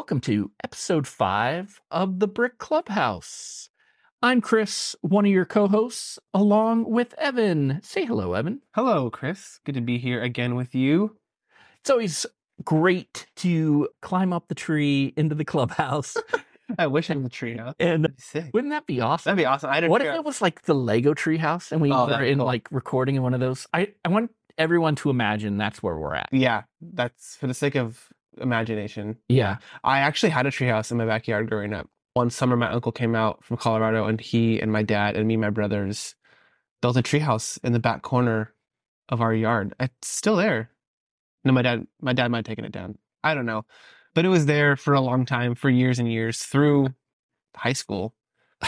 welcome to episode five of the Brick Clubhouse. I'm Chris, one of your co hosts, along with Evan. Say hello, Evan. Hello, Chris. Good to be here again with you. It's always great to climb up the tree into the clubhouse. I wish I had a treehouse. and That'd be sick. wouldn't that be awesome? That'd be awesome. I What if it was like the Lego treehouse and we Oh, were in cool. like recording in one of those? I, I want everyone to imagine that's where we're at. Yeah, that's for the sake of imagination. Yeah. I actually had a treehouse in my backyard growing up. One summer, my uncle came out from Colorado, and he and my dad and me and my brothers built a treehouse in the back corner of our yard. It's still there. No, my dad, my dad might have taken it down. I don't know, but it was there for a long time, for years and years through high school.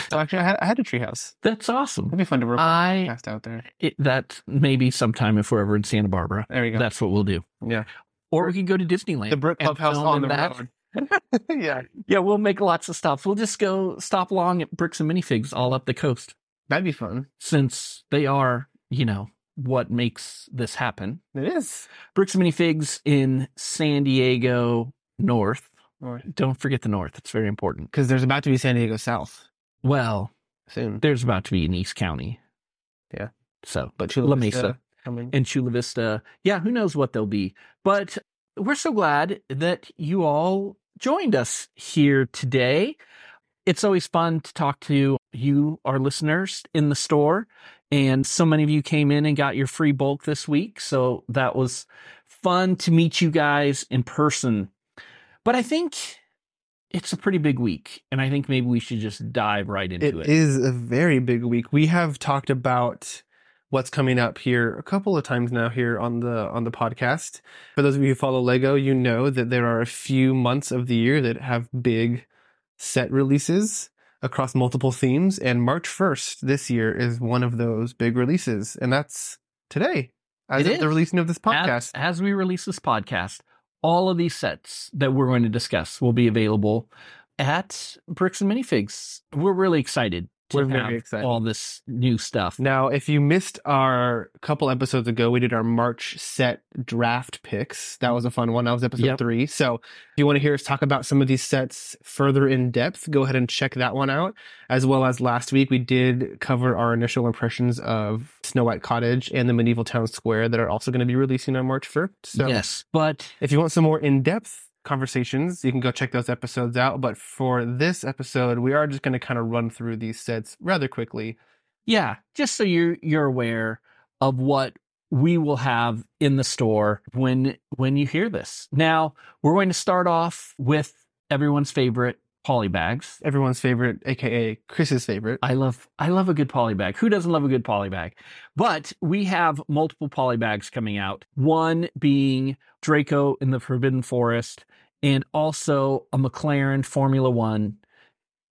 So actually, I had, I had a treehouse. That's awesome. It'd be fun to record I cast out there. it, that maybe sometime if we're ever in Santa Barbara, There we go. that's what we'll do. Yeah. Or we could go to Disneyland. the Brick Clubhouse on the that. road. yeah, Yeah, we'll make lots of stops. We'll just go stop along at Bricks and Minifigs all up the coast that'd be fun. since they are, you know, what makes this happen. It is. Bricks and Minifigs in San Diego North. Or Don't forget the North. It's very important. because there's about to be San Diego South Well, soon, there's about to be in East County. Yeah. So, but Chula La Vista Mesa. Coming. and Chula Vista. Yeah, who knows what they'll be. But we're so glad that you all joined us here today. It's always fun to talk to you, our listeners, in the store. And so many of you came in and got your free bulk this week. So that was fun to meet you guys in person. But I think it's a pretty big week. And I think maybe we should just dive right into It it. is a very big week. We have talked about what's coming up here a couple of times now here on the on the podcast. For those of you who follow Lego, you know that there are a few months of the year that have big set releases across multiple themes and March 1st this year is one of those big releases and that's today as It of is. the releasing of this As- podcast. As, we release this podcast, all of these sets that we're going to discuss will be available at Bricks and Minifigs. We're really excited to We're have very excited. all this new stuff. Now, if you missed our couple episodes ago, we did our March set draft picks. That was a fun one. That was episode Yep. three. So if you want to hear us talk about some of these sets further in depth, go ahead and check that one out. As well as last week, we did cover our initial impressions of Snow White Cottage and the Medieval Town Square that are also going to be releasing on March 1st. So yes, but if you want some more in-depth conversations, you can go check those episodes out. But for this episode, we are just going to kind of run through these sets rather quickly. yeah, just so you're you're aware of what we will have in the store when when you hear this. Now, we're going to start off with everyone's favorite poly bags. everyone's favorite, aka Chris's favorite. I love I love a good poly bag. Who doesn't love a good poly bag? But we have multiple poly bags coming out. One being Draco in the Forbidden Forest, and also a McLaren Formula One.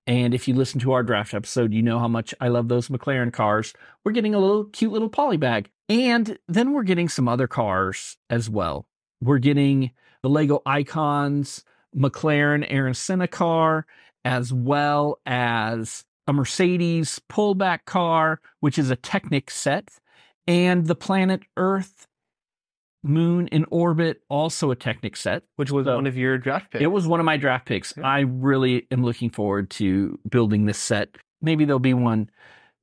And if you listen to our draft episode, you know how much I love those McLaren cars. We're getting a little cute little poly bag. And then we're getting some other cars as well. We're getting the Lego Icons McLaren Ayrton Senna car, as well as a Mercedes pullback car, which is a Technic set, and the planet Earth Moon in orbit, also a Technic set. which was So- one of your draft picks. It was one of my draft picks. Yeah. I really am looking forward to building this set. Maybe there'll be one.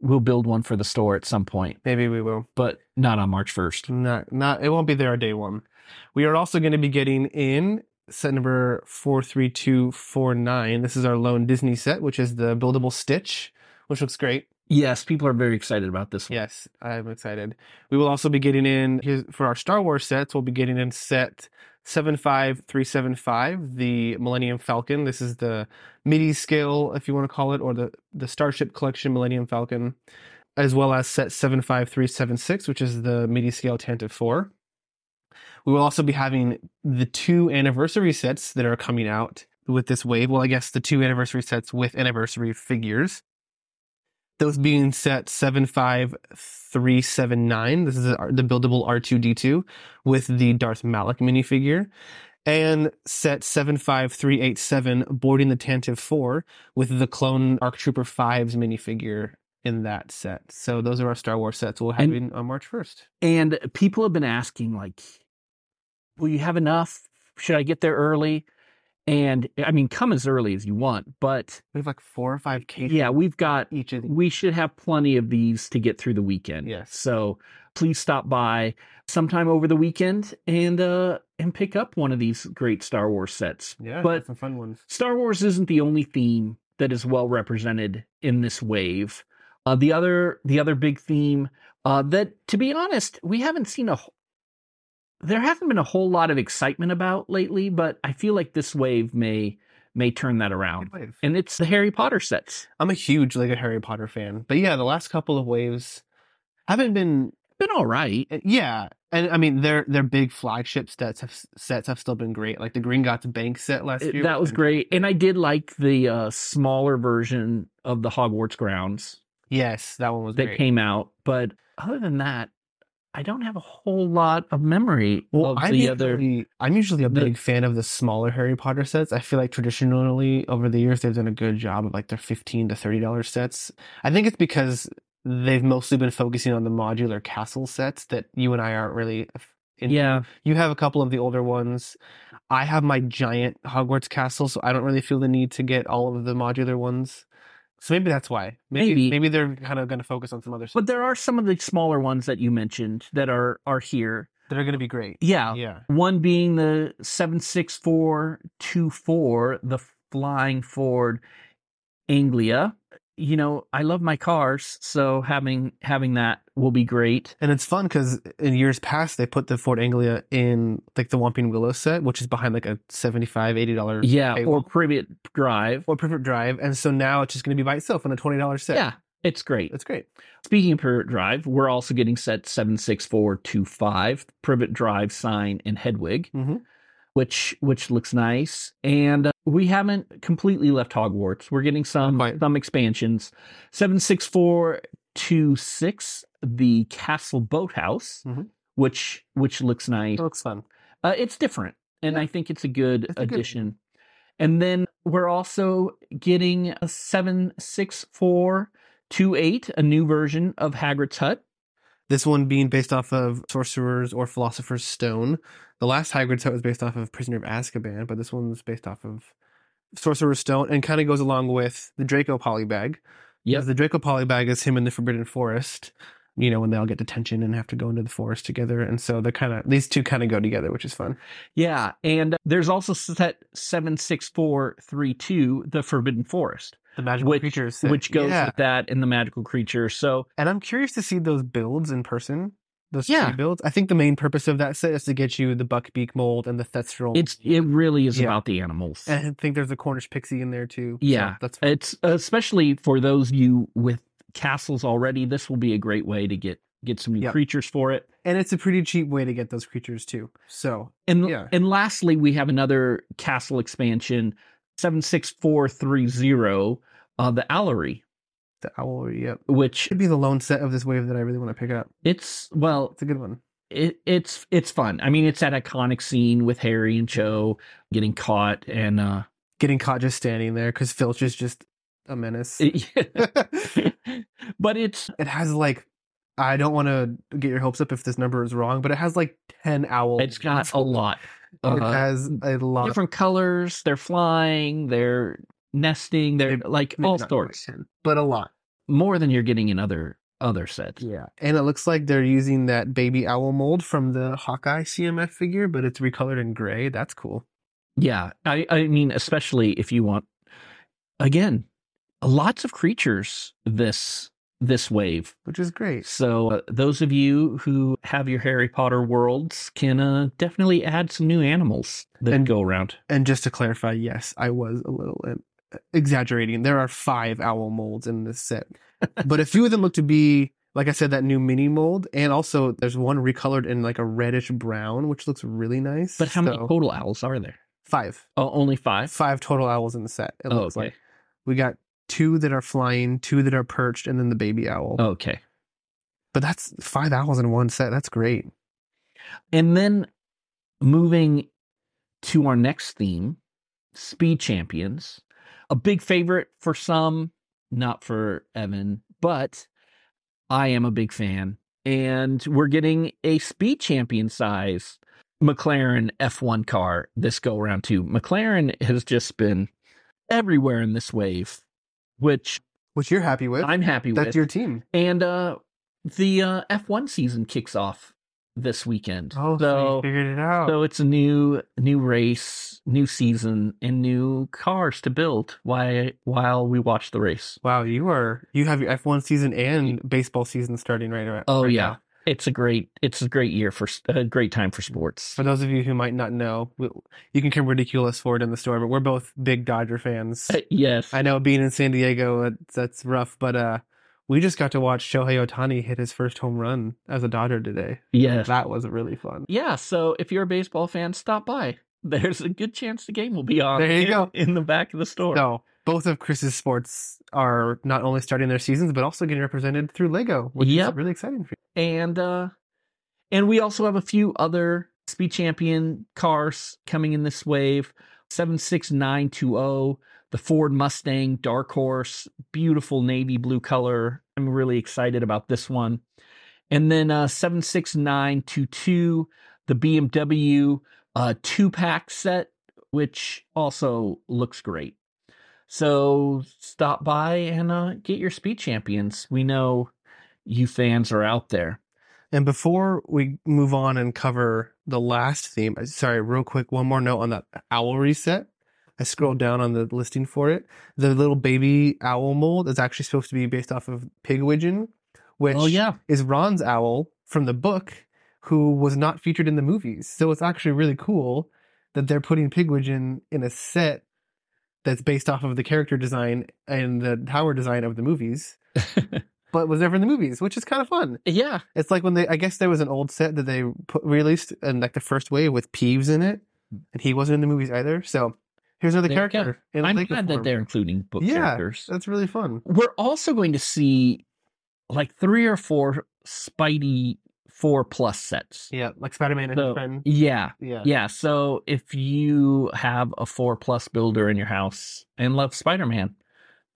We'll build one for the store at some point, Maybe we will. but not on March 1st. Not, not. It won't be there on day one. We are also going to be getting in set number four three two four nine. This is our lone Disney set, which is the buildable Stitch, which looks great. Yes, people are very excited about this one. Yes, I'm excited. We will also be getting in for our Star Wars sets. We'll be getting in set seven five three seven five, the Millennium Falcon. This is the MIDI scale, if you want to call it, or the the Starship Collection Millennium Falcon, as well as set seven five three seven six, which is the MIDI scale Tantive four. We will also be having the two anniversary sets that are coming out with this wave. Well, I guess the two anniversary sets with anniversary figures those being set 75379. This is the buildable R2D2 with the Darth Malak minifigure. And set 75387 boarding the Tantive 4 with the clone ARC Trooper 5's minifigure in that set. So those are our Star Wars sets we'll have And- on March 1st. And people have been asking, like, will you have enough? Should I get there early? And I mean, come as early as you want, but We have like four or five cases. yeah, we've got each of these. we should have plenty of these to get through the weekend. Yes. So please stop by sometime over the weekend and uh and pick up one of these great Star Wars sets. Yeah, but- some fun ones. Star Wars isn't the only theme that is well represented in this wave. Uh, the other the other big theme uh, that, to be honest, we haven't seen a. There hasn't been a whole lot of excitement about lately, but I feel like this wave may may turn that around. And it's the Harry Potter sets. I'm a huge like a Harry Potter fan, but yeah, the last couple of waves haven't been. Been all right. Yeah, and I mean their their big flagship sets have sets have still been great. Like the Gringotts Bank set last year. that was great, and I did like the uh, smaller version of the Hogwarts grounds Yes, that one was that great. came out. But other than that, I don't have a whole lot of memory Well, of I'm the usually, other. I'm usually a the- big fan of the smaller Harry Potter sets. I feel like traditionally over the years they've done a good job of like their fifteen to thirty dollars sets. I think it's because they've mostly been focusing on the modular castle sets that you and I aren't really. into. Yeah, You have a couple of the older ones. I have my giant Hogwarts castle, so I don't really feel the need to get all of the modular ones. So maybe that's why. Maybe Maybe. maybe, they're kind of going to focus on some other stuff. but there are some of the smaller ones that you mentioned that are are here. that are going to be great. Yeah, Yeah. one being the seven six four two four, the Flying Ford Anglia. You know, I love my cars, so having having that will be great. And it's fun because in years past they put the Ford Anglia in like the Whomping Willow set, which is behind like a 75 80 dollar Yeah, or. Privet Drive. or Privet Drive, and so now it's just going to be by itself on a twenty dollar set. Yeah, it's great. it's great. Speaking of Privet Drive, we're also getting set 76425, Privet Drive sign and Hedwig, Mhm. which which looks nice. And uh, we haven't completely left Hogwarts. We're getting some Quite. some expansions. 76426, the Castle Boathouse, Mhm. which which looks nice. It looks fun. Uh, it's different, and Yeah. I think it's a good It's a good addition. and then we're also getting a seven six four two eight, a new version of Hagrid's Hut. This one being based off of Sorcerer's or Philosopher's Stone. The last Hagrid's set was based off of Prisoner of Azkaban, but this one's based off of Sorcerer's Stone and kind of goes along with the Draco Polybag. Because the Draco Polybag is him in the Forbidden Forest, you know, when they all get detention and have to go into the forest together. And so they're kind of, these two kind of go together, which is fun. Yeah, and there's also set seven six four three two, the Forbidden Forest, The magical Which- creatures. set. which goes Yeah. with that and the magical creature. So And I'm curious to see those builds in person. Those Yeah. three builds. I think the main purpose of that set is to get you the Buckbeak mold and the Thestral. it's it really is Yeah. about the animals. and I think there's a Cornish pixie in there too. Yeah. So that's fun. It's especially for those you with castles already. This will be a great way to get get some new Yep. creatures for it. and it's a pretty cheap way to get those creatures too. So And Yeah. and lastly, we have another castle expansion, seven six four three zero, uh, the Owlery, the owl, yep, which should be the lone set of this wave that I really want to pick up. it's well, It's a good one. it, it's it's fun. I mean, it's that iconic scene with Harry and Cho getting caught, and uh, Getting caught just standing there because Filch is just a menace. but it's it has like I don't want to get your hopes up if this number is wrong, but it has like ten owls. it's got a lot. It Uh, has a lot. of different colors. They're flying. They're nesting. They're like all sorts. quite 10, but a lot. More than you're getting in other other sets. Yeah, and it looks like they're using that baby owl mold from the Hawkeye CMF figure, but it's recolored in gray. That's cool. Yeah, I I mean, especially if you want, again, lots of creatures this this wave. which is great. So uh, those of you who have your Harry Potter worlds can uh, definitely add some new animals that And- go around. And just to clarify, yes, I was a little um, exaggerating. There are five owl molds in this set, but a few of them look to be, like I said, that new mini mold, and also there's one recolored in like a reddish brown, which looks really nice. But how many total owls are there? Five. Oh, only five. Five total owls in the set. It Oh, looks okay. like we got two that are flying, two that are perched, and then the baby owl. Okay. But that's five owls in one set. That's great. And then moving to our next theme, Speed Champions. A big favorite for some, not for Evan, but I am a big fan. And we're getting a Speed Champion size McLaren F1 car this go around too. McLaren has just been everywhere in this wave, which Which you're happy with. I'm happy That's with. That's your team. and uh the uh F1 season kicks off this weekend. Oh, so, so figured it out. so it's a new new race, new season, and new cars to build while while we watch the race. wow, you are you have your F1 season and baseball season starting right around. Oh right yeah, now. It's a great it's a great year for a great time for sports. For those of you who might not know, you can come ridicule us for it in the store, but we're both big Dodger fans. Uh, yes, I know being in San Diego, that's, that's rough, but uh, we just got to watch Shohei Ohtani hit his first home run as a Dodger today. yes, That was really fun. yeah. So if you're a baseball fan, stop by. There's a good chance the game will be on. There you in, go. in the back of the store. So both of Chris's sports are not only starting their seasons, but also getting represented through Lego, which Yep. is really exciting for you. And uh and we also have a few other speed champion cars coming in this wave. 76920 the ford mustang dark horse beautiful navy blue color. I'm really excited about this one. And then uh 76922 the bmw uh two pack set which also looks great. So stop by and uh get your speed champions. We know you fans are out there And before we move on and cover the last theme, uh, sorry, real quick, one more note on that Owlery set. I scrolled down on the listing for it. The little baby owl mold is actually supposed to be based off of Pigwidgeon, which oh yeah is Ron's owl from the book, who was not featured in the movies. So it's actually really cool that they're putting Pigwidgeon in a set that's based off of the character design and the tower design of the movies, but was never in the movies, which is kind of fun. yeah It's like when they, I guess there was an old set that they put, released in like the first wave with Peeves in it, and he wasn't in the movies either. So here's another There character. i'm glad that they're including book Yeah. characters That's really fun. we're also going to see like three or four spidey four plus sets Yeah, like Spider Man and So, his friend. yeah Yeah. yeah so if you have a four plus builder in your house and love spider-man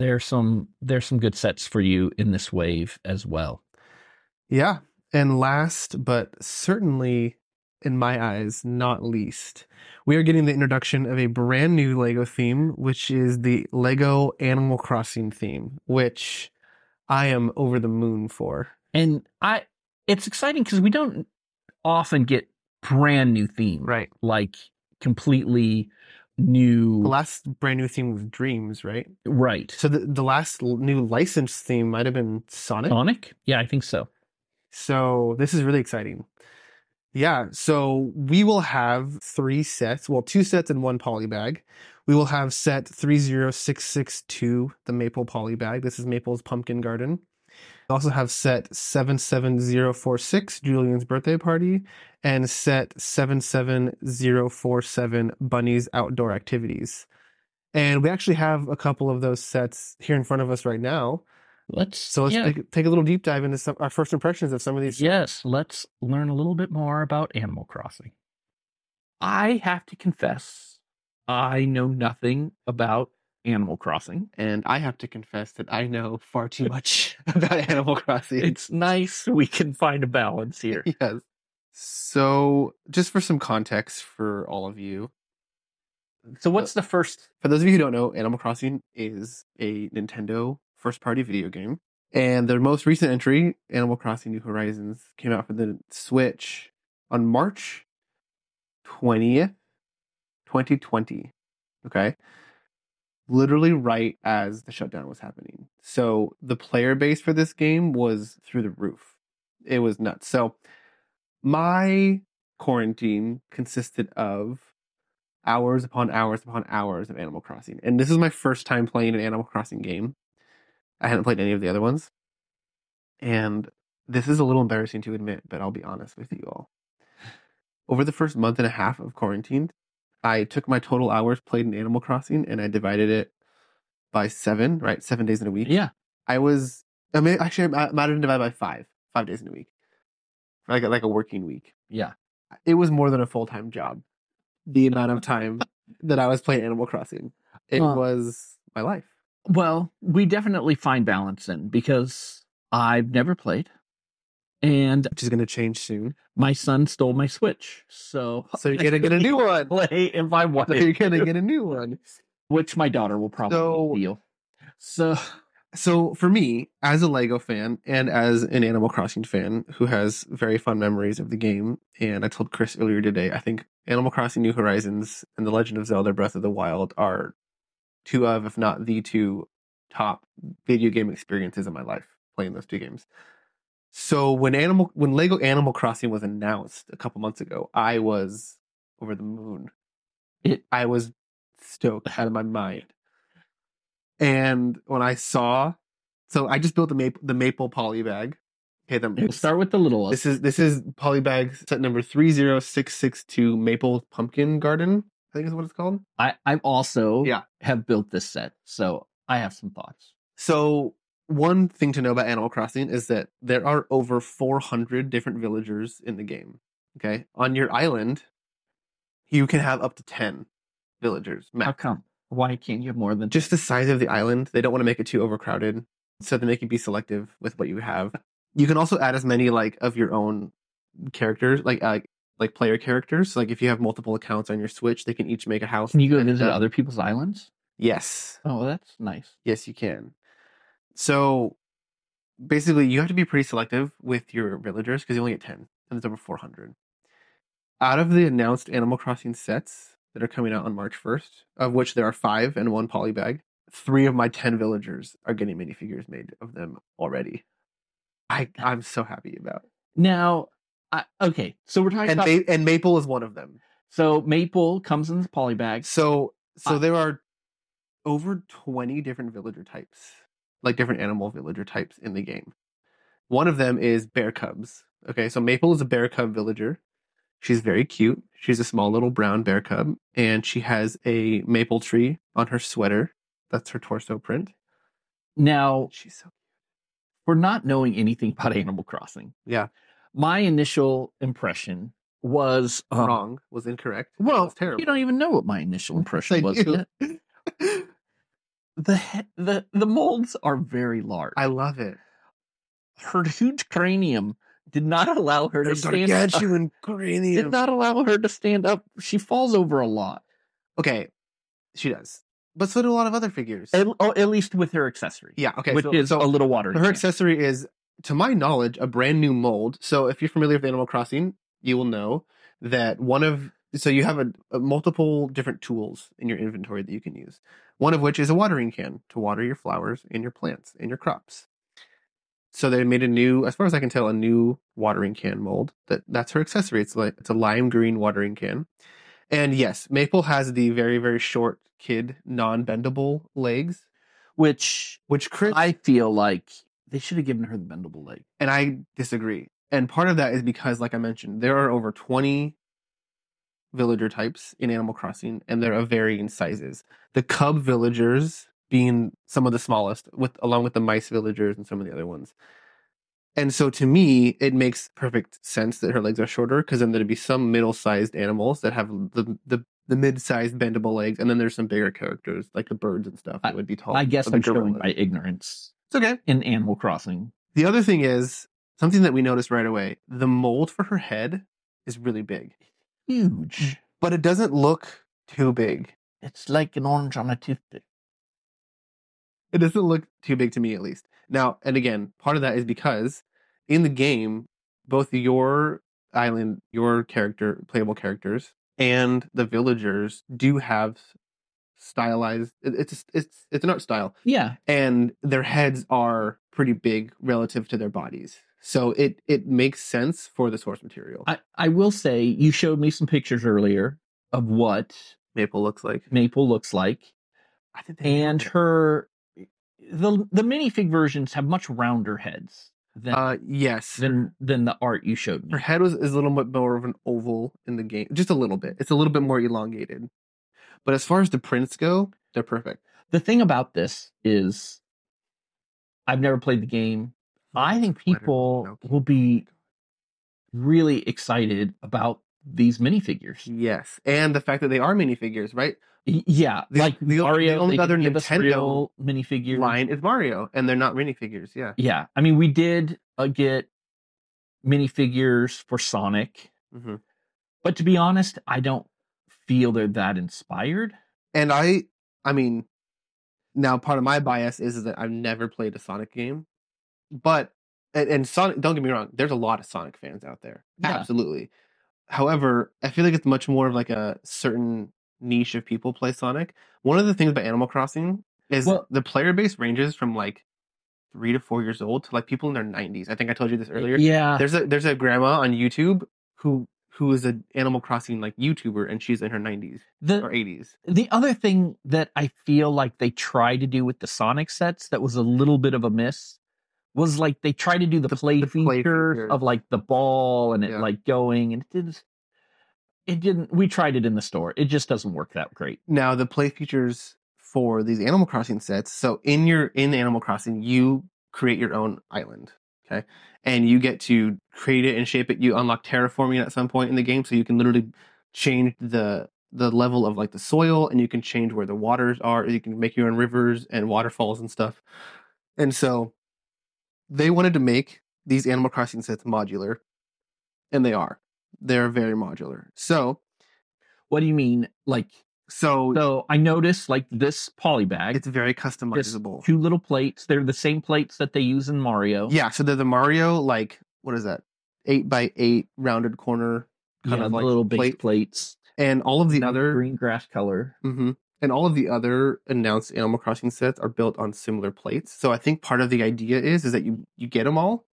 there's some there's some good sets for you in this wave as well Yeah. And last, but certainly in my eyes, not least, we are getting the introduction of a brand new Lego theme, which is the Lego Animal Crossing theme, which I am over the moon for. and i it's exciting because we don't often get brand new theme. Right. like completely new The last brand new theme was Dreams, right? right So the, the last new licensed theme might have been Sonic. sonic yeah i think so So this is really exciting. Yeah, so we will have three sets, well, two sets and one poly bag. We will have set 30662, the Maple poly bag. This is Maple's Pumpkin Garden. We also have set 77046, Julian's birthday party, and set 77047, Bunny's outdoor activities. And we actually have a couple of those sets here in front of us right now. let's So let's yeah. take, take a little deep dive into some our first impressions of some of these. Yes, let's learn a little bit more about Animal Crossing. I have to confess, I know nothing about Animal Crossing. And I have to confess that I know far too much about Animal Crossing. It's nice we can find a balance here. yes. So, just for some context for all of you, So, what's the first? for those of you who don't know, Animal Crossing is a Nintendo first party video game. And their most recent entry, Animal Crossing New Horizons, came out for the Switch on March 20th, 2020. Okay. Literally right as the shutdown was happening. So the player base for this game was through the roof. It was nuts. So my quarantine consisted of hours upon hours upon hours of Animal Crossing. And this is my first time playing an Animal Crossing game. I hadn't played any of the other ones. And this is a little embarrassing to admit, but I'll be honest with you all. Over the first month and a half of quarantine, I took my total hours played in Animal Crossing and I divided it by seven, right? Seven days in a week. Yeah, I was, I mean, actually, I might have divided by five, five days in a week. Like, a- like a working week yeah. it was more than a full time job. The amount of time that I was playing Animal Crossing, it Well- was my life. Well, we definitely find balance in because I've never played. And which is going to change soon. my son stole my Switch, so So you're going to get a new one. play if I want So you're going to get a new one. which my daughter will probably So- steal. So So for me, as a Lego fan and as an Animal Crossing fan who has very fond memories of the game, and I told Chris earlier today, I think Animal Crossing New Horizons and The Legend of Zelda Breath of the Wild are two of, if not the two top video game experiences in my life playing those two games. So when Animal when Lego Animal Crossing was announced a couple months ago, I was over the moon. It- I was stoked out of my mind. And when I saw, so I just built the maple the maple poly bag. Okay, we'll start with the littlest. this is this is poly bag set number three zero six six two Maple Pumpkin Garden. I think is what it's called. I I also Yeah. have built this set, so I have some thoughts. So one thing to know about Animal Crossing is that there are over 400 different villagers in the game. Okay, on your island, you can have up to 10 villagers. How come? Why can't you have more than Just the size of the island. They don't want to make it too overcrowded, so they make you be selective with what you have. You can also add as many like of your own characters, like uh, like player characters. Like if you have multiple accounts on your Switch, they can each make a house. Can you go visit uh, other people's islands? Yes. Oh, that's nice. Yes, you can. So basically, you have to be pretty selective with your villagers because you only get 10, and it's over 400. Out of the announced Animal Crossing sets that are coming out on March 1st, of which there are five and one polybag, three of my 10 villagers are getting minifigures made of them already. I, I'm so happy about. Now, I, okay, so we're talking And, about Ma- and Maple is one of them. so Maple comes in the polybags. So so there are over 20 different villager types, like different animal villager types in the game. One of them is bear cubs. Okay, so Maple is a bear cub villager. She's very cute. She's a small little brown bear cub, and she has a maple tree on her sweater. That's her torso print. Now, She's so for not knowing anything about Animal Crossing, yeah. my initial impression was um, Wrong was incorrect. Well, It's terrible. you don't even know what my initial impression I was. The the the molds are very large. I love it. her huge cranium did not allow her to stand. gargantuan Did cranium. not allow her to stand up. She falls over a lot, Okay, she does, but so do a lot of other figures. at, oh, at least with her accessory, yeah. Okay. which so, is so a little water. her accessory is, to my knowledge, a brand new mold. So if you're familiar with Animal Crossing, you will know that one of so you have a, a multiple different tools in your inventory that you can use. One of which is a watering can to water your flowers and your plants and your crops. So they made a new, as far as I can tell, a new watering can mold. That that's her accessory. It's like it's a lime green watering can. And yes, Maple has the very very short kid non-bendable legs, which which Chris I feel like they should have given her the bendable leg. and I disagree. And part of that is because, like I mentioned, there are over 20 villager types in Animal Crossing, and they're of varying sizes. The cub villagers being some of the smallest, with along with the mice villagers and some of the other ones. And so, to me, it makes perfect sense that her legs are shorter, because then there'd be some middle-sized animals that have the the the mid-sized bendable legs, and then there's some bigger characters like the birds and stuff that would be tall. I guess I'm showing my ignorance It's okay. in Animal Crossing. The other thing is something that we noticed right away. The mold for her head is really big, Huge. Mm. but it doesn't look too big. It's like an orange on a toothpick. It doesn't look too big to me, at least. Now, and again, part of that is because in the game, both your island, your character, playable characters, and the villagers do have stylized. It's it's it's an art style, Yeah, and their heads are pretty big relative to their bodies. So it it makes sense for the source material. I, I will say you showed me some pictures earlier of what Maple looks like. Maple looks like, I think they and her the the minifig versions have much rounder heads than uh yes, than than the art you showed her head was is a little bit more of an oval in the game, just a little bit. It's a little bit more elongated. But as far as the prints go, they're perfect. The thing about this is, I've never played the game. I think people will be really excited about these minifigures. Yes, and the fact that they are minifigures, right? Yeah, The- like the Mario. the only other didn't give us Nintendo minifigure Line is Mario, and they're not minifigures. Yeah, Yeah, I mean, we did uh, get minifigures for Sonic. hmm But to be honest, I don't feel they're that inspired. And I, I mean, now part of my bias is, is that I've never played a Sonic game, but and, and Sonic. Don't get me wrong. There's a lot of Sonic fans out there. Yeah. Absolutely. However, I feel like it's much more of like a certain niche of people play Sonic. One of the things about Animal Crossing is Well- the player base ranges from like three to four years old to like people in their 90s. I think I told you this earlier. Yeah. There's a there's a grandma on YouTube who who is an Animal Crossing like YouTuber and she's in her 90s The or 80s. the other thing that I feel like they tried to do with the Sonic sets that was a little bit of a miss was like they tried to do the, The- play the feature feature. of like the ball and it Yeah. like going and it didn't it didn't we tried it in the store. It just doesn't work that great. Now the play features for these Animal Crossing sets. So in your in Animal Crossing, you create your own island, okay, and you get to create it and shape it. You unlock terraforming at some point in the game, so you can literally change the the level of like the soil, and you can change where the waters are. You can make your own rivers and waterfalls and stuff. And so they wanted to make these Animal Crossing sets modular, and they are. They're very modular. So What do you mean? Like so so I noticed like this poly bag, it's very customizable. two little plates. They're the same plates that they use in Mario. Yeah, so they're the Mario like what is that? Eight by eight rounded corner kind Yeah, of like little base plate. plates. and all of the Nice other green grass color. hmm and all of the other announced Animal Crossing sets are built on similar plates. So I think part of the idea is is that you you get them all,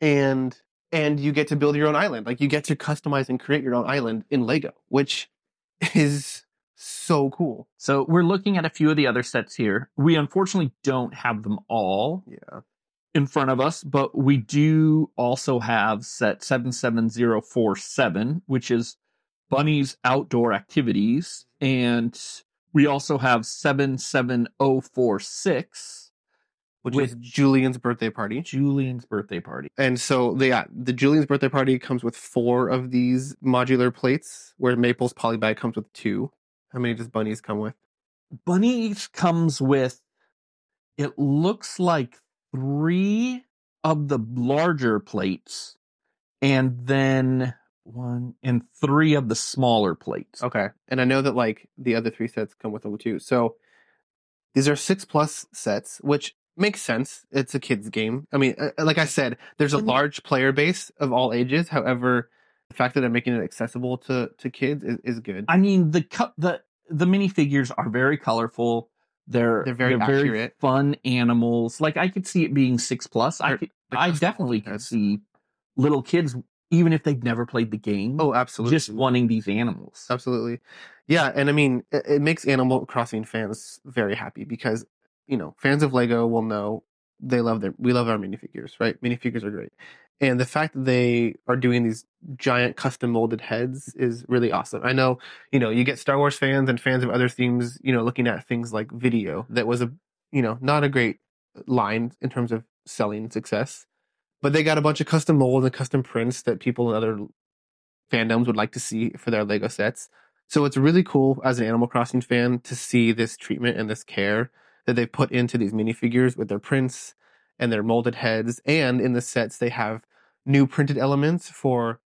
and and you get to build your own island. Like you get to customize and create your own island in Lego, which is so cool. So we're looking at a few of the other sets here. We unfortunately don't have them all Yeah. in front of us, but we do also have set 77047, which is Bunny's outdoor activities. And we also have 77046, Which With- is Julian's birthday party. Julian's birthday party. And so the yeah, the Julian's birthday party comes with four of these modular plates, where Maple's polybag comes with two. How many does Bunny's come with? Bunny's comes with, it looks like three of the larger plates and then one and three of the smaller plates. Okay. And I know that like the other three sets come with them too. So these are six plus sets, which makes sense. It's a kids game. I mean, uh, like I said, there's a large player base of all ages. However, the fact that I'm making it accessible to to kids is, is good. I mean, the cu- the the minifigures are very colorful. They're They're very accurate. fun animals. Like I could see it being six plus. I They're- could, I definitely could see little kids, even if they've never played the game, Oh, absolutely. just wanting these animals. Absolutely. Yeah, and I mean, it, it makes Animal Crossing fans very happy because, you know, fans of Lego will know they love their we love our minifigures, right? Minifigures are great. And the fact that they are doing these giant custom molded heads is really awesome. I know, you know, you get Star Wars fans and fans of other themes, you know, looking at things like VIDIYO that was a, you know, not a great line in terms of selling success. But they got a bunch of custom molds and custom prints that people in other fandoms would like to see for their Lego sets. So it's really cool as an Animal Crossing fan to see this treatment and this care that they've put into these minifigures with their prints and their molded heads. And in the sets, they have new printed elements for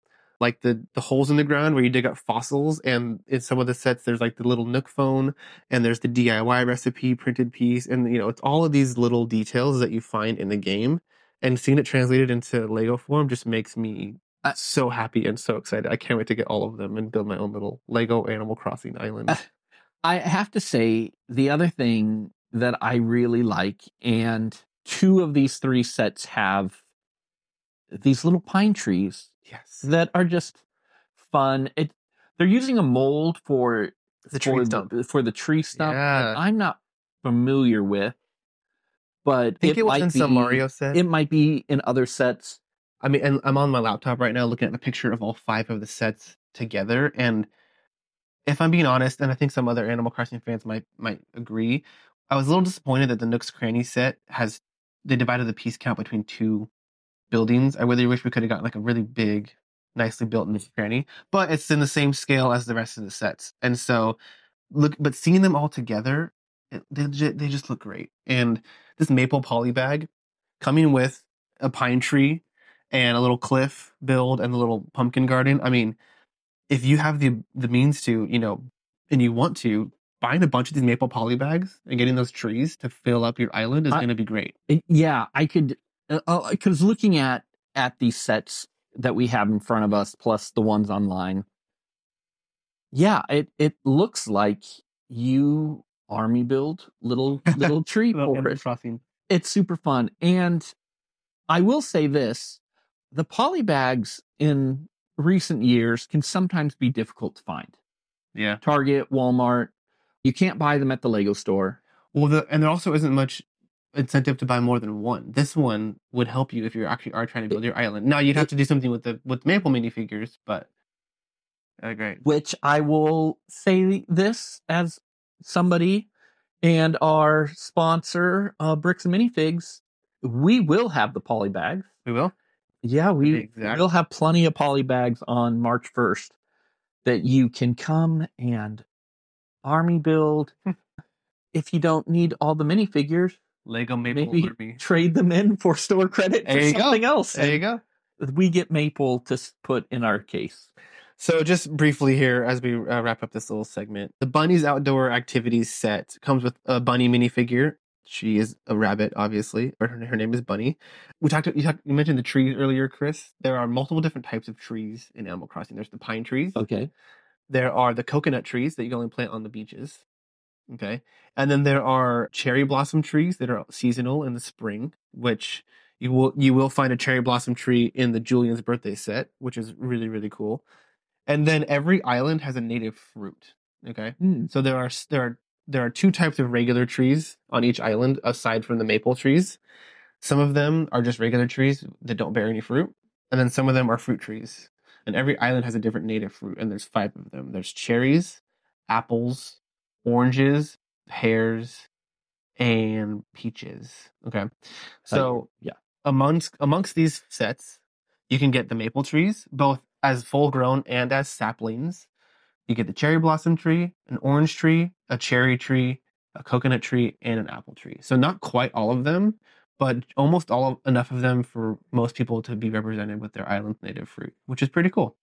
like the, the holes in the ground where you dig up fossils. And in some of the sets, there's like the little Nook phone and there's the DIY recipe printed piece. And, you know, it's all of these little details that you find in the game. And seeing it translated into Lego form just makes me Uh, so happy and so excited. I can't wait to get all of them and build my own little Lego Animal Crossing island. Uh, I have to say the other thing that I really like, and two of these three sets have these little pine trees yes. that are just fun. It they're using a mold for The for tree stump. the, for the tree stump Yeah. that I'm not familiar with, but I think it, was might in some be- Mario set. It might be in other sets. I mean, and I'm on my laptop right now looking at the picture of all five of the sets together. And if I'm being honest, and I think some other Animal Crossing fans might might agree, I was a little disappointed that the Nook's Cranny set has they divided the piece count between two buildings. I really wish we could have gotten like a really big, nicely built Nook's Cranny, but it's in the same scale as the rest of the sets. And so, look, but seeing them all together, it, they they just look great. And this maple poly bag coming with a pine tree and a little cliff build and a little pumpkin garden. I mean, if you have the the means to, you know, and you want to, buying a bunch of these maple poly bags and getting those trees to fill up your island is going to be great. Uh, Yeah, I could because looking at at these sets that we have in front of us, plus the ones online. Yeah, it it looks like you army build little little tree Well, Animal forest. Crossing. It's super fun, and I will say this: the poly bags in recent years can sometimes be difficult to find. Yeah. Target, Walmart, you can't buy them at the Lego store. Well, the, and there also isn't much incentive to buy more than one. This one would help you if you actually are trying to build your island. Now you'd have to do something with the with maple minifigures, but uh, great. which I will say this as somebody and our sponsor, uh, Bricks and Minifigs, we will have the poly bags. We will. Yeah, we Exact- will have plenty of poly bags on March 1st that you can come and army build. Hmm. if you don't need all the minifigures, Lego Maple maybe Army. trade them in for store credit for There go. something else. There you go. We get maple to put in our case. So, just briefly here, as we uh, wrap up this little segment, the Bunny's Outdoor Activities set comes with a bunny minifigure. She is a rabbit, obviously, or her, her name is Bunny. We talked. You, talked, you mentioned the trees earlier, Chris. There are multiple different types of trees in Animal Crossing. There's the pine trees. Okay. There are the coconut trees that you can only plant on the beaches. Okay. And then there are cherry blossom trees that are seasonal in the spring, which you will you will find a cherry blossom tree in the Julian's birthday set, which is really really cool. And then every island has a native fruit. Okay. Hmm. So there are there are there are two types of regular trees on each island aside from the maple trees. Some of them are just regular trees that don't bear any fruit, and then some of them are fruit trees. And every island has a different native fruit, and there's five of them. There's cherries, apples, oranges, pears, and peaches. Okay. So yeah. amongst amongst these sets, you can get the maple trees, both as full grown and as saplings. You get the cherry blossom tree, an orange tree, a cherry tree, a coconut tree, and an apple tree. So not quite all of them, but almost all of, enough of them for most people to be represented with their island's native fruit, which is pretty cool.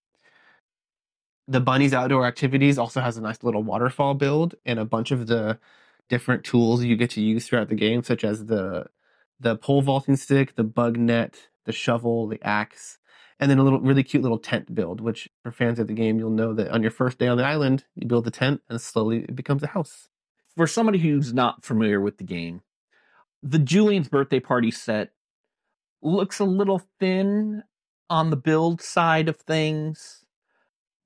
The Bunny's outdoor activities also has a nice little waterfall build and a bunch of the different tools you get to use throughout the game, such as the the pole vaulting stick, the bug net, the shovel, the axe, and then a little really cute little tent build. Which for fans of the game, you'll know that on your first day on the island, you build the tent and slowly it becomes a house. for somebody who's not familiar with the game, the Julian's birthday party set looks a little thin on the build side of things.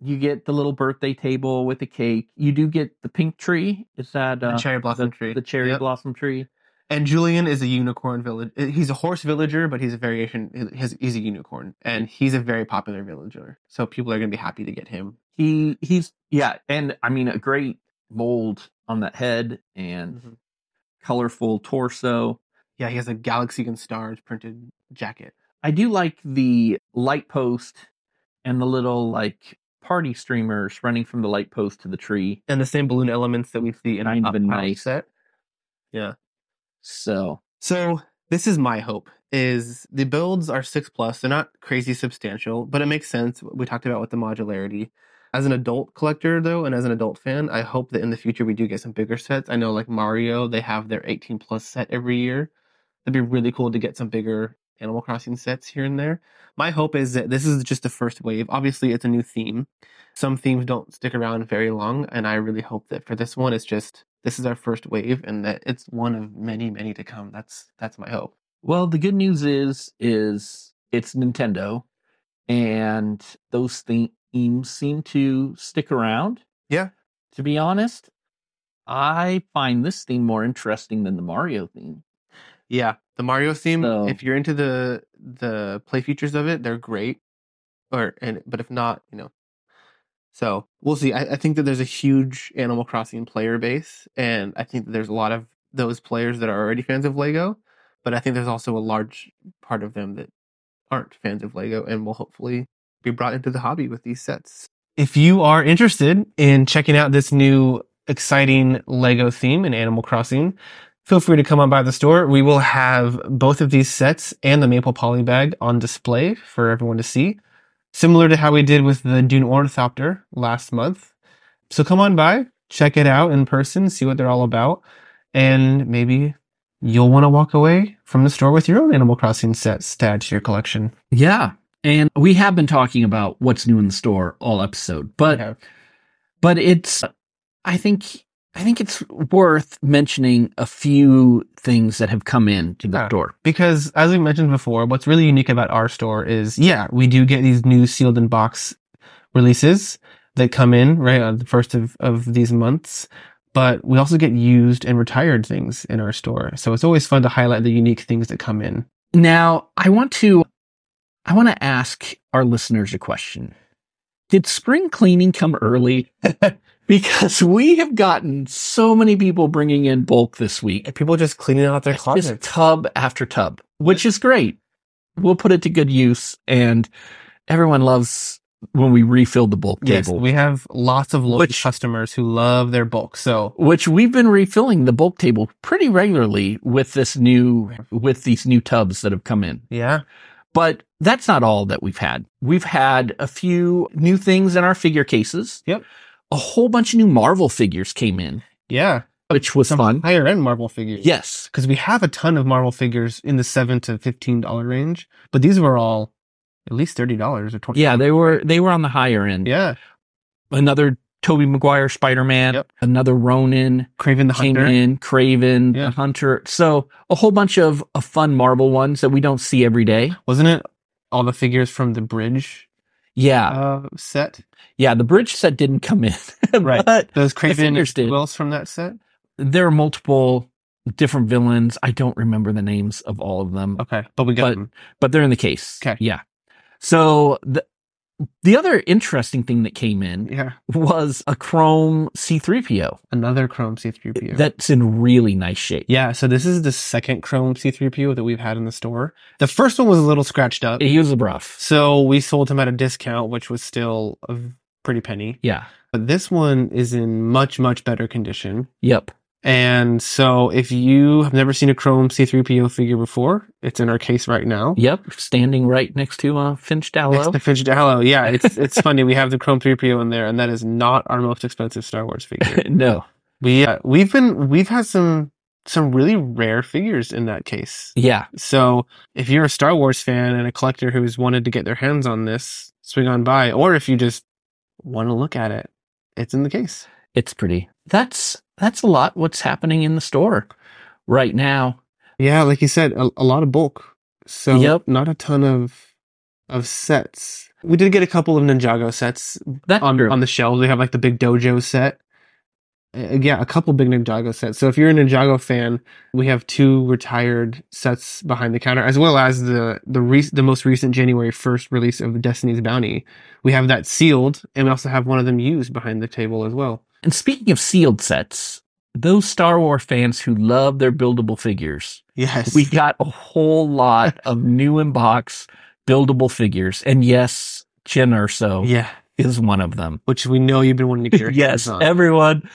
You get the little birthday table with the cake. You do get the pink tree. Is that The uh, cherry blossom the, tree, the cherry Yep. blossom tree? And Julian is a unicorn village. He's a horse villager, but he's a variation. He's, he's a unicorn, and he's a very popular villager. So people are going to be happy to get him. He he's yeah, and I mean a great mold on that head and Mhm. colorful torso. Yeah, he has a galaxy and stars printed jacket. I do like the light post and the little like party streamers running from the light post to the tree. and the same balloon elements that we see in Kind of a nice- set. Yeah. So So this is my hope: is the builds are six plus. They're not crazy substantial, but it makes sense. We talked about with the modularity. As an adult collector, though, and as an adult fan, I hope that in the future we do get some bigger sets. I know, like Mario, they have their 18 plus set every year. It'd be really cool to get some bigger Animal Crossing sets here and there. My hope is that this is just the first wave. Obviously, it's a new theme. Some themes don't stick around very long, and I really hope that for this one, it's just this is our first wave, and that it's one of many, many to come. That's that's my hope. well, the good news is is it's Nintendo, and those themes seem to stick around. Yeah. To be honest, I find this theme more interesting than the Mario theme. Yeah, the Mario theme. So- If you're into the the play features of it, they're great. Or and but if not, you know. So we'll see. I, I think that there's a huge Animal Crossing player base, and I think that there's a lot of those players that are already fans of Lego. But I think there's also a large part of them that aren't fans of Lego, and will hopefully be brought into the hobby with these sets. If you are interested in checking out this new exciting Lego theme in Animal Crossing, feel free to come on by the store. We will have both of these sets and the maple poly bag on display for everyone to see, similar to how we did with the Dune Ornithopter last month. So come on by, check it out in person, see what they're all about, and maybe you'll want to walk away from the store with your own Animal Crossing sets to add to your collection. Yeah. And we have been talking about what's new in the store all episode, but but it's I think I think it's worth mentioning a few things that have come in to the Yeah. store. Because as we mentioned before, what's really unique about our store is, yeah, we do get these new sealed in box releases that come in right on the first of, of these months. But we also get used and retired things in our store. So it's always fun to highlight the unique things that come in. Now, I want to I want to ask our listeners a question. Did spring cleaning come early? because we have gotten so many people bringing in bulk this week. People just cleaning out their closets. Just tub after tub, which is great. We'll put it to good use, and everyone loves when we refill the bulk Yes, table. we have lots of loyal Which- customers who love their bulk. So which we've been refilling the bulk table pretty regularly with this new with these new tubs that have come in. yeah, But that's not all that we've had. We've had a few new things in our figure cases. Yep. A whole bunch of new Marvel figures came in, yeah, which was some fun. higher end Marvel figures. Yes. because we have a ton of Marvel figures in the seven to fifteen dollar range, but these were all at least thirty dollars or twenty. Yeah, they were they were on the higher end. yeah. Another Tobey Maguire Spider-Man, Yep. another Ronin Kraven the came Hunter. in, Kraven, Yeah. the Hunter. So a whole bunch of, of fun Marvel ones that we don't see every day. Wasn't it all the figures from the Bridge Yeah. uh, set? Yeah, the bridge set didn't come in. Right. But Those Kraven. Wills from that set. there are multiple different villains. I don't remember the names of all of them, Okay, but we got But- them. but they're in the case. Okay. Yeah. So the the other interesting thing that came in Yeah, was a chrome C3PO another Chrome C3PO. that's in really nice shape. yeah, so this is the second Chrome C3PO that we've had in the store. The first one was a little scratched up, He was a rough. so we sold him at a discount, which was still a pretty penny. Yeah. But this one is in much, much better condition. Yep. And so if you have never seen a Chrome C3PO figure before, it's in our case right now. Yep. Standing right next to uh, Finch Next Dallow. to Finch Dallow. Yeah, it's it's funny. We have the Chrome 3PO in there, and that is not our most expensive Star Wars figure. no. we uh, we've been we've had some some really rare figures in that case. Yeah. So if you're a Star Wars fan and a collector who's wanted to get their hands on this, swing on by. Or if you just want to look at it, it's in the case. It's pretty. That's that's a lot what's happening in the store right now. Yeah, like you said, a, a lot of bulk. So Yep. not a ton of of sets. We did get a couple of Ninjago sets that on true. on the shelves. We have like the big Dojo set. Uh, yeah, a couple big Ninjago sets. So if you're a Ninjago fan, we have two retired sets behind the counter, as well as the the re- the most recent January first release of Destiny's Bounty. We have that sealed, and we also have one of them used behind the table as well. And speaking of sealed sets, those Star Wars fans who love their buildable figures, Yes, we got a whole lot of new in box buildable figures. And yes, Jyn Erso yeah, is one of them. which we know you've been wanting to get your yes, on. everyone,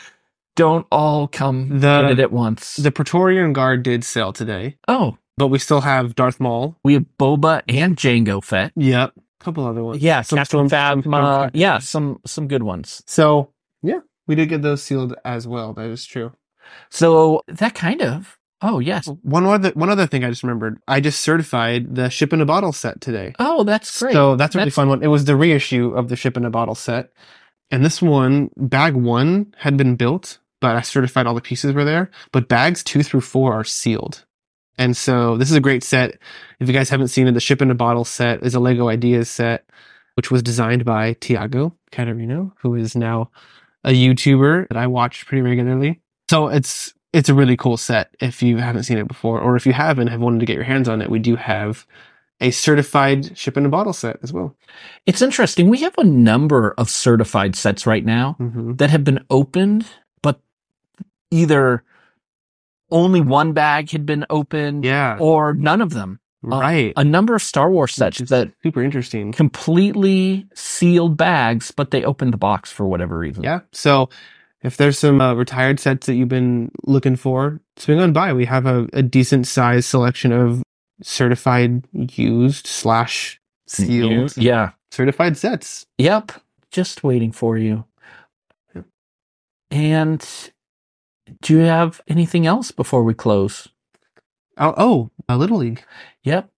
don't all come The- get it at once. The Praetorian Guard did sell today, oh, but we still have Darth Maul. we have Boba and Jango Fett. Yep. A couple other ones. Yeah, Some Captain Phasma. some Stormtroopers. Uh, yeah, some some good ones. So yeah, we did get those sealed as well. That is true. So that kind of. Oh yes. One other one other thing I just remembered. I just certified the ship in a bottle set today. Oh, that's great. So that's a really That's- fun one. It was the reissue of the ship in a bottle set. And this one, bag one had been built, but I certified all the pieces were there. But bags two through four are sealed. And so this is a great set. If you guys haven't seen it, the ship in a bottle set is a Lego Ideas set, which was designed by Tiago Catarino, who is now a YouTuber that I watch pretty regularly. So it's it's a really cool set if you haven't seen it before, or if you have and have wanted to get your hands on it, we do have a certified ship in a bottle set as well. It's interesting. We have a number of certified sets right now Mm-hmm. that have been opened, but either only one bag had been opened Yeah, or none of them. Uh, right. A number of Star Wars sets that super interesting. completely sealed bags, but they opened the box for whatever reason. Yeah. So If there's some uh, retired sets that you've been looking for, swing on by. We have a, a decent size selection of certified used slash sealed Yeah. certified sets. Yep. Just waiting for you. And do you have anything else before we close? Oh, oh, a little league. Yep.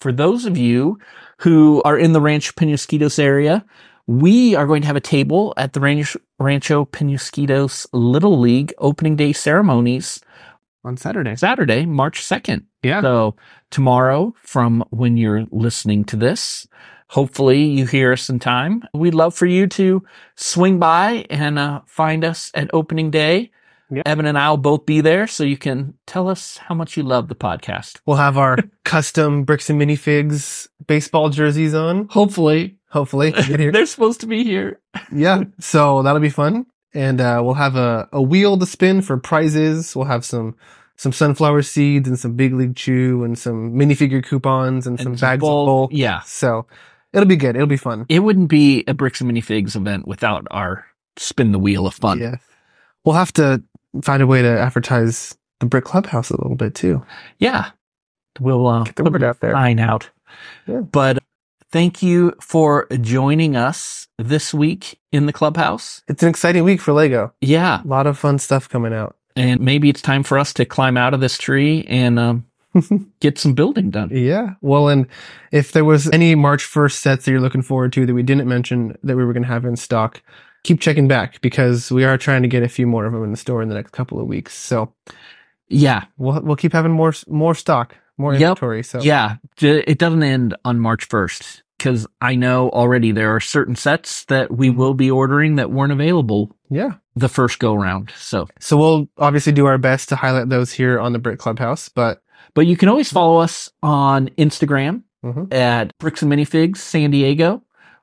For those of you who are in the Rancho Penasquitos area, we are going to have a table at the Ranch, Rancho Penasquitos Little League opening day ceremonies on Saturday. Saturday, March 2nd. Yeah. So tomorrow, from when you're listening to this, hopefully you hear us in time. We'd love for you to swing by and uh, find us at opening day. Yeah. Evan and I will both be there, so you can tell us how much you love the podcast. We'll have our custom bricks and minifigs baseball jerseys on. Hopefully, Hopefully, they're supposed to be here. yeah. So that'll be fun, and uh, we'll have a, a wheel to spin for prizes. We'll have some some sunflower seeds and some big league chew and some minifigure coupons and, some And bags bulk- of bulk. Yeah, So it'll be good. It'll be fun. it wouldn't be a bricks and minifigs event without our spin the wheel of fun. Yeah. We'll have to find a way to advertise the brick clubhouse a little bit too. Yeah. We'll uh, Get the word out there. sign out. Yeah. But thank you for joining us this week in the clubhouse. It's an exciting week for Lego. Yeah. A lot of fun stuff coming out. And maybe it's time for us to climb out of this tree and um, get some building done. Yeah. Well, and if there was any March 1st sets that you're looking forward to that we didn't mention that we were going to have in stock, keep checking back because we are trying to get a few more of them in the store in the next couple of weeks. So Yeah. we'll we'll keep having more more stock, more Yep. inventory. So Yeah. It doesn't end on March 1st because I know already there are certain sets that we will be ordering that weren't available yeah. the first go round. So, So we'll obviously do our best to highlight those here on the Brick Clubhouse, but but you can always follow us on Instagram Mhm. at Bricks and Minifigs San Diego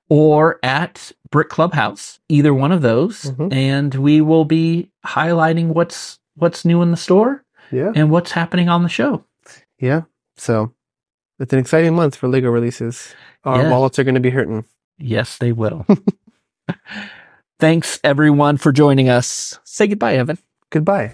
or at Brick Clubhouse, either one of those. Mhm. And we will be highlighting what's what's new in the store yeah, and what's happening on the show. yeah. So it's an exciting month for Lego releases. Our Yeah. wallets are going to be hurting. Yes, they will. Thanks everyone for joining us. Say goodbye, Evan. Goodbye.